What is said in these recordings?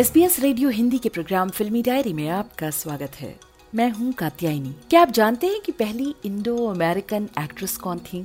S B S radio Hindi के programme फिल्मी diary में आपका स्वागत है। मैं हूँ कात्यायनी। क्या आप जानते हैं कि पहली इंडो अमेरिकन एक्ट्रेस कौन थी,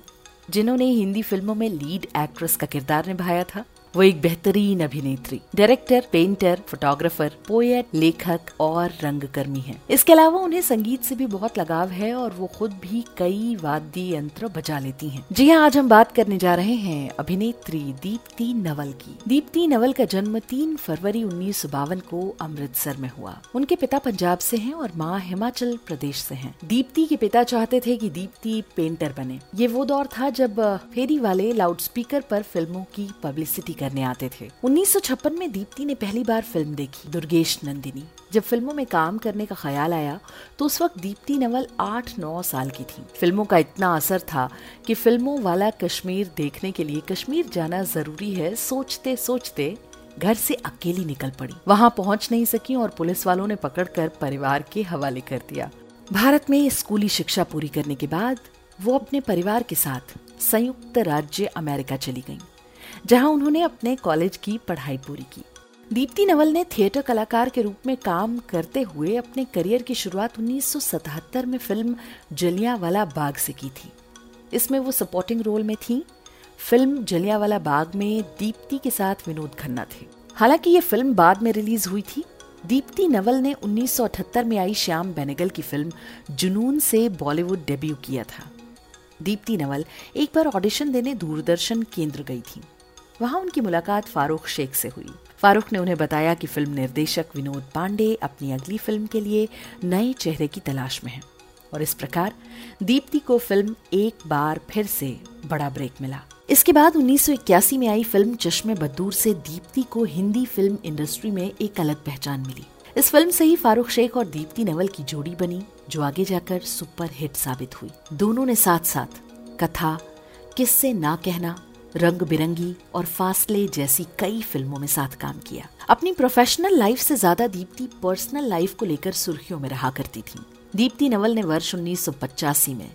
जिन्होंने हिंदी फ़िल्मों में लीड एक्ट्रेस का किरदार निभाया था? वो एक बेहतरीन अभिनेत्री डायरेक्टर पेंटर फोटोग्राफर पोएट लेखक और रंगकर्मी हैं। इसके अलावा उन्हें संगीत से भी बहुत लगाव है और वो खुद भी कई वाद्य यंत्र बजा लेती हैं। जी हाँ आज हम बात करने जा रहे हैं अभिनेत्री दीप्ति नवल की दीप्ति नवल का जन्म तीन फरवरी उन्नीस सौ बावन को अमृतसर में हुआ उनके पिता पंजाब से हैं और माँ हिमाचल प्रदेश से हैं। दीप्ति के पिता चाहते थे कि दीप्ति पेंटर बने ये वो दौर था जब फेरी वाले लाउडस्पीकर पर फ़िल्मों की पब्लिसिटी करने आते थे। 1956 में दीप्ति ने पहली बार फ़िल्म देखी, दुर्गेश नंदिनी। जब फ़िल्मों में काम करने का ख्याल आया तो उस वक्त दीप्ति नवल आठ नौ साल की थी। फ़िल्मों का इतना असर था कि फ़िल्मों वाला कश्मीर देखने के लिए कश्मीर जाना ज़रूरी है सोचते सोचते घर से अकेली निकल पड़ी। वहाँ पहुँच नहीं सकी और पुलिस वालों ने पकड़कर परिवार के हवाले कर दिया। भारत में स्कूली शिक्षा पूरी करने के बाद, वो अपने परिवार के साथ संयुक्त राज्य अमेरिका चली गईं। जहाँ उन्होंने अपने कॉलेज की पढ़ाई पूरी की। दीप्ति नवल ने थिएटर कलाकार के रूप में काम करते हुए अपने करियर की शुरुआत 1977 में फ़िल्म जलियावाला बाग से की थी। इसमें वो सपोर्टिंग रोल में थी। फ़िल्म जलियावाला बाग में दीप्ति के साथ विनोद खन्ना थे। हालाँकि ये फ़िल्म बाद में रिलीज़ हुई थी। दीप्ति नवल ने 1978 में आई श्याम बेनेगल की फ़िल्म जुनून से बॉलीवुड डेब्यू किया था। दीप्ति नवल एक बार ऑडिशन देने दूरदर्शन केंद्र गई थी। वहाँ उनकी मुलाकात फारूक शेख से हुई। फारूक ने उन्हें बताया कि फ़िल्म निर्देशक विनोद पांडे अपनी अगली फ़िल्म के लिए नए चेहरे की तलाश में हैं और इस प्रकार दीप्ति को फ़िल्म एक बार फिर से बड़ा ब्रेक मिला। इसके बाद 1981 में आई फ़िल्म चश्मे बदूर से दीप्ति को हिंदी फ़िल्म इंडस्ट्री में एक अलग पहचान मिली। इस फ़िल्म से ही फारूक शेख और दीप्ति नवल की जोड़ी बनी, जो आगे जाकर सुपर हिट साबित हुई। दोनों ने साथ साथ कथा, किससे ना कहना रंग बिरंगी और फासले जैसी कई फ़िल्मों में साथ काम किया। अपनी प्रोफेशनल लाइफ से ज़्यादा दीप्ति पर्सनल लाइफ को लेकर सुर्खियों में रहा करती थी। दीप्ति नवल ने वर्ष उन्नीस सौ पचासी में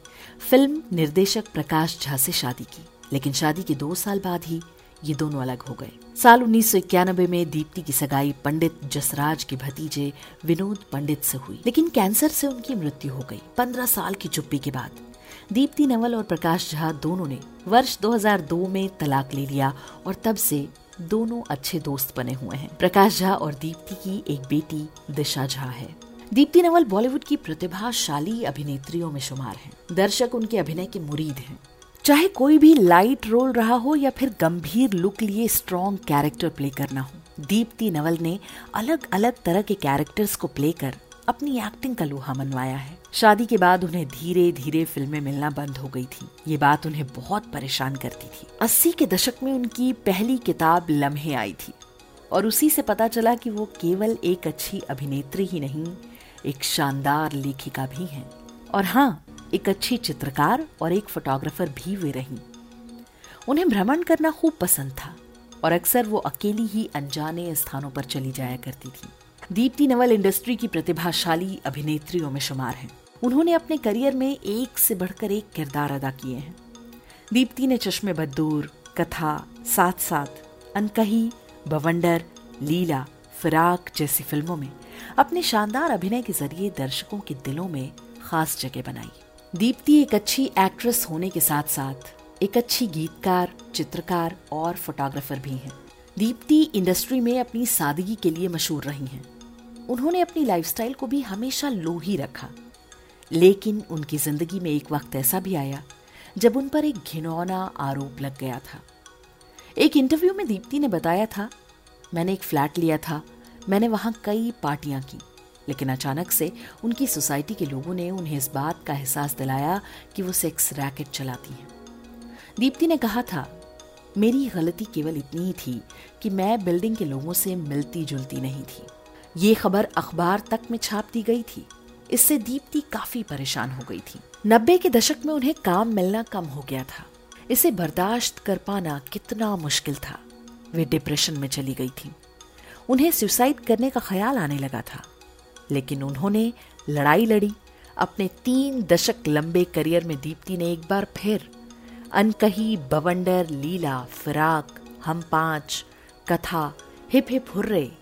फ़िल्म निर्देशक प्रकाश झा से शादी की, लेकिन शादी के दो साल बाद ही ये दोनों अलग हो गए। साल उन्नीस सौ इक्यानबे में दीप्ति की सगाई पंडित जसराज के भतीजे विनोद पंडित से हुई, लेकिन कैंसर से उनकी मृत्यु हो गई। पंद्रह साल की चुप्पी के बाद दीप्ति, नवल और प्रकाश झा दोनों ने वर्ष 2002 में तलाक ले लिया और तब से दोनों अच्छे दोस्त बने हुए हैं। प्रकाश झा और दीप्ति की एक बेटी, दिशा झा है। दीप्ति, नवल बॉलीवुड की प्रतिभाशाली अभिनेत्रियों में शुमार हैं। दर्शक उनके अभिनय के मुरीद हैं। चाहे कोई भी लाइट रोल रहा हो या फिर गंभीर लुक लिए स्ट्रॉन्ग कैरेक्टर प्ले करना हो, दीप्ति, नवल ने अलग अलग तरह के कैरेक्टर्स को प्ले कर अपनी एक्टिंग का लोहा मनवाया है। शादी के बाद उन्हें धीरे धीरे फ़िल्में मिलना बंद हो गई थी। ये बात उन्हें बहुत परेशान करती थी। अस्सी के दशक में उनकी पहली किताब लम्हे आई थी और उसी से पता चला कि वो केवल एक अच्छी अभिनेत्री ही नहीं, एक शानदार लेखिका भी हैं। और हाँ एक अच्छी चित्रकार और एक फोटोग्राफर भी वे रही। उन्हें भ्रमण करना खूब पसंद था और अक्सर वो अकेली ही अनजाने स्थानों पर चली जाया करती थी। दीप्ति नवल इंडस्ट्री की प्रतिभाशाली अभिनेत्रियों में शुमार हैं। उन्होंने अपने करियर में एक से बढ़कर एक किरदार अदा किए हैं। दीप्ति ने चश्मे बदूर कथा साथ साथ अनकही, बवंडर, लीला, फिराक जैसी फ़िल्मों में अपने शानदार अभिनय के ज़रिए दर्शकों के दिलों में खास जगह बनाई। दीप्ति एक अच्छी एक्ट्रेस होने के साथ साथ एक अच्छी गीतकार, चित्रकार और फोटोग्राफर भी हैं। दीप्ति इंडस्ट्री में अपनी सादगी के लिए मशहूर रही हैं। उन्होंने अपनी लाइफस्टाइल को भी हमेशा लो ही रखा। लेकिन उनकी ज़िंदगी में एक वक्त ऐसा भी आया, जब उन पर एक घिनौना आरोप लग गया था। एक इंटरव्यू में दीप्ति ने बताया था, मैंने एक फ्लैट लिया था, मैंने वहाँ कई पार्टियाँ की, लेकिन अचानक से उनकी सोसाइटी के लोगों ने उन्हें इस बात का एहसास दिलाया कि वो सेक्स रैकेट चलाती हैं। दीप्ति ने कहा था, मेरी गलती केवल इतनी ही थी कि मैं बिल्डिंग के लोगों से मिलती जुलती नहीं थी। ये खबर अखबार तक में छाप दी गई थी। इससे दीप्ति काफ़ी परेशान हो गई थी। नब्बे के दशक में उन्हें काम मिलना कम हो गया था। इसे बर्दाश्त कर पाना कितना मुश्किल था। वे डिप्रेशन में चली गई थी। उन्हें सुसाइड करने का ख्याल आने लगा था। लेकिन उन्होंने लड़ाई लड़ी। अपने तीन दशक लंबे करियर में दीप्ति ने एक बार फिर अनकही, बवंडर, लीला, फिराक, हम पाँच, कथा हिप हिप हुर्रे,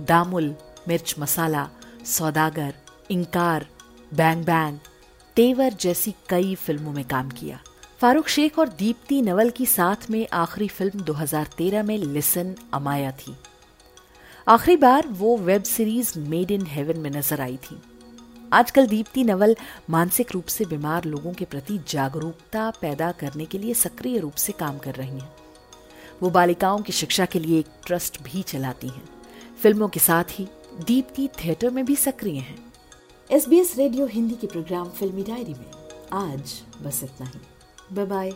दामुल मिर्च मसाला, सौदागर, इंकार बैंग बैंग तेवर जैसी कई फ़िल्मों में काम किया। फारूक शेख और दीप्ति नवल की साथ में आखिरी फ़िल्म 2013 में लिसन अमाया थी। आखिरी बार वो web series made in heaven में नज़र आई थी। आजकल दीप्ति नवल मानसिक रूप से बीमार लोगों के प्रति जागरूकता पैदा करने के लिए सक्रिय रूप से काम कर रही हैं। वो बालिकाओं की शिक्षा के लिए एक ट्रस्ट भी चलाती हैं। फ़िल्मों के साथ ही दीप्ति थिएटर में भी सक्रिय हैं। S B S radio Hindi के प्रोग्राम फिल्मी डायरी में। आज बस इतना ही। Bye bye